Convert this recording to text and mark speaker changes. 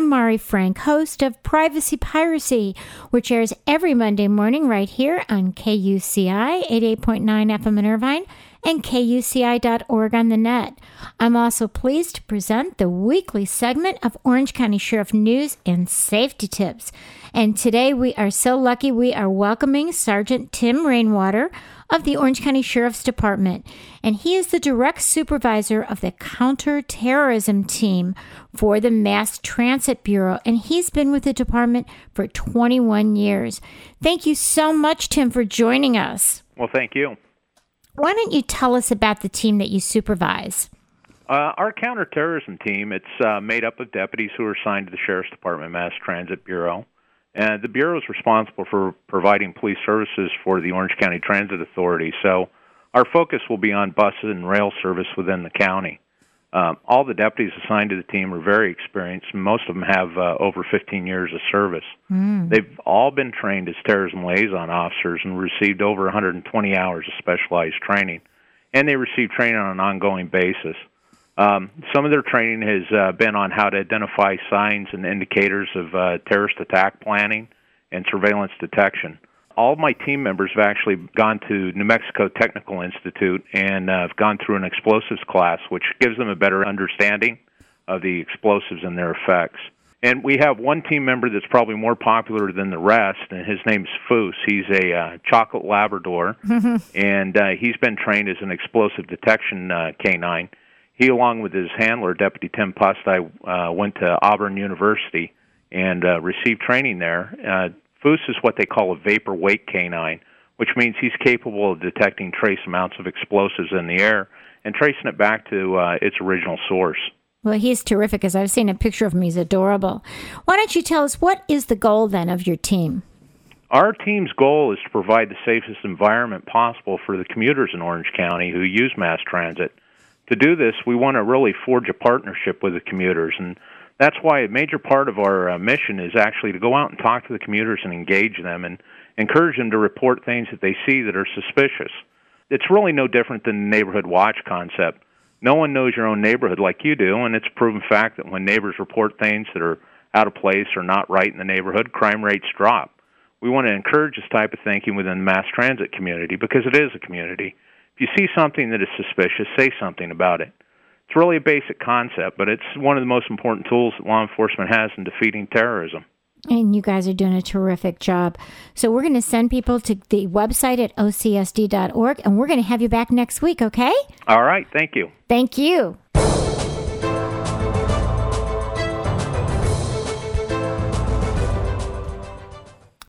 Speaker 1: Mari Frank, host of Privacy Piracy, which airs every Monday morning right here on KUCI 88.9 FM in Irvine and KUCI.org on the net. I'm also pleased to present the weekly segment of Orange County Sheriff News and Safety Tips. And today we are so lucky we are welcoming Sergeant Tim Rainwater of the Orange County Sheriff's Department. And he is the direct supervisor of the counterterrorism team for the Mass Transit Bureau. And he's been with the department for 21 years. Thank you so much, Tim, for joining us.
Speaker 2: Well, thank you.
Speaker 1: Why don't you tell us about the team that you supervise?
Speaker 2: Uh, our counterterrorism team, it's uh, made up of deputies who are assigned to the Sheriff's Department Mass Transit Bureau. And the Bureau is responsible for providing police services for the Orange County Transit Authority. So our focus will be on buses and rail service within the county. Um, all the deputies assigned to the team are very experienced. Most of them have uh, over 15 years of service. Mm. They've all been trained as terrorism liaison officers and received over 120 hours of specialized training. And they receive training on an ongoing basis. Um, some of their training has uh, been on how to identify signs and indicators of uh, terrorist attack planning and surveillance detection all of my team members have actually gone to New Mexico Technical Institute and uh, have gone through an explosives class, which gives them a better understanding of the explosives and their effects. And we have one team member that's probably more popular than the rest, and his name's Foos. He's a uh, chocolate Labrador, and uh, he's been trained as an explosive detection uh, canine. He, along with his handler, Deputy Tim Pustai, uh, went to Auburn University and uh, received training there. Uh, Foos is what they call a vapor wake canine, which means he's capable of detecting trace amounts of explosives in the air and tracing it back to uh, its original source.
Speaker 1: Well, he's terrific. As I've seen a picture of him, he's adorable. Why don't you tell us what is the goal then of your team?
Speaker 2: Our team's goal is to provide the safest environment possible for the commuters in Orange County who use mass transit. To do this, we want to really forge a partnership with the commuters and that's why a major part of our uh, mission is actually to go out and talk to the commuters and engage them and encourage them to report things that they see that are suspicious. It's really no different than the neighborhood watch concept. No one knows your own neighborhood like you do, and it's a proven fact that when neighbors report things that are out of place or not right in the neighborhood, crime rates drop. We want to encourage this type of thinking within the mass transit community because it is a community. If you see something that is suspicious, say something about it. It's really a basic concept, but it's one of the most important tools that law enforcement has in defeating terrorism.
Speaker 1: And you guys are doing a terrific job. So we're going to send people to the website at ocsd.org, and we're going to have you back next week, okay?
Speaker 2: All right. Thank you.
Speaker 1: Thank you.